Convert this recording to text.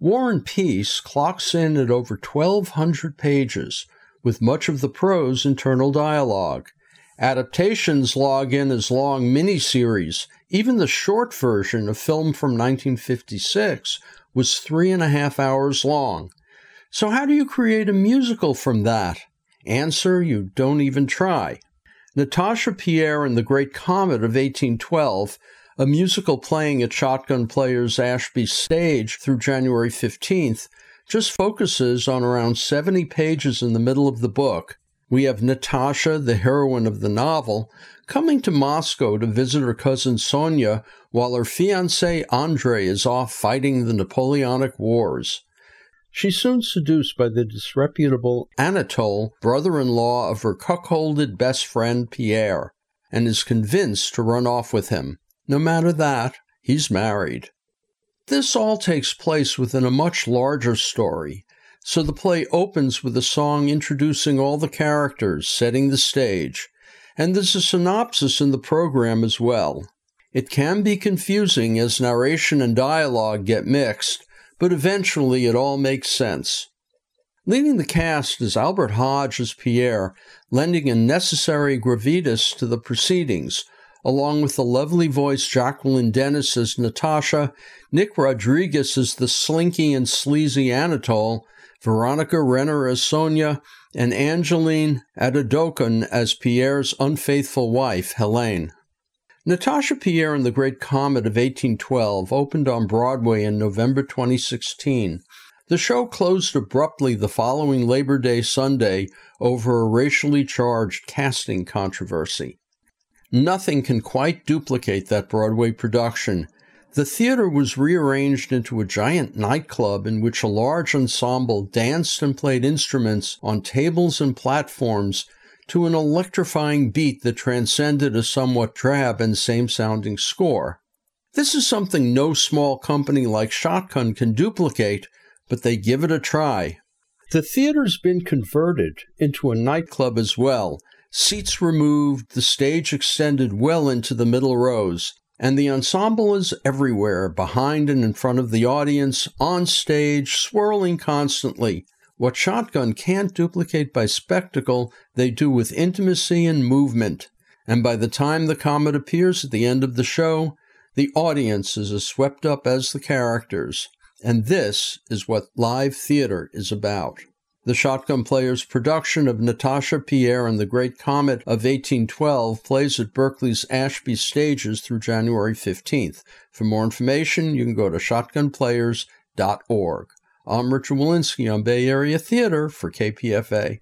War and Peace clocks in at over 1,200 pages, with much of the prose internal dialogue. Adaptations log in as long miniseries. Even the short version, a film from 1956, was three and a half hours long. So, how do you create a musical from that? Answer you don't even try. Natasha Pierre and the Great Comet of 1812, a musical playing at Shotgun Players Ashby stage through January 15th, just focuses on around 70 pages in the middle of the book. We have Natasha, the heroine of the novel, coming to Moscow to visit her cousin Sonia while her fiance Andrei is off fighting the Napoleonic Wars. She's soon seduced by the disreputable Anatole, brother in law of her cuckolded best friend Pierre, and is convinced to run off with him. No matter that, he's married. This all takes place within a much larger story, so the play opens with a song introducing all the characters, setting the stage, and there's a synopsis in the program as well. It can be confusing as narration and dialogue get mixed, but eventually it all makes sense. Leading the cast is Albert Hodge as Pierre, lending a necessary gravitas to the proceedings, along with the lovely voice Jacqueline Dennis as Natasha, Nick Rodriguez as the slinky and sleazy Anatole, Veronica Renner as Sonia, and Angeline Adedokun as Pierre's unfaithful wife, Helene. Natasha Pierre and the Great Comet of 1812 opened on Broadway in November 2016. The show closed abruptly the following Labor Day Sunday over a racially charged casting controversy. Nothing can quite duplicate that Broadway production. The theater was rearranged into a giant nightclub in which a large ensemble danced and played instruments on tables and platforms to an electrifying beat that transcended a somewhat drab and same sounding score. This is something no small company like Shotgun can duplicate, but they give it a try. The theater's been converted into a nightclub as well, seats removed, the stage extended well into the middle rows, and the ensemble is everywhere, behind and in front of the audience, on stage, swirling constantly. What Shotgun can't duplicate by spectacle, they do with intimacy and movement. And by the time the comet appears at the end of the show, the audience is as swept up as the characters. And this is what live theater is about. The Shotgun Players production of Natasha Pierre and the Great Comet of 1812 plays at Berkeley's Ashby Stages through January 15th. For more information, you can go to shotgunplayers.org. I'm Richard Wolinsky on Bay Area Theater for KPFA.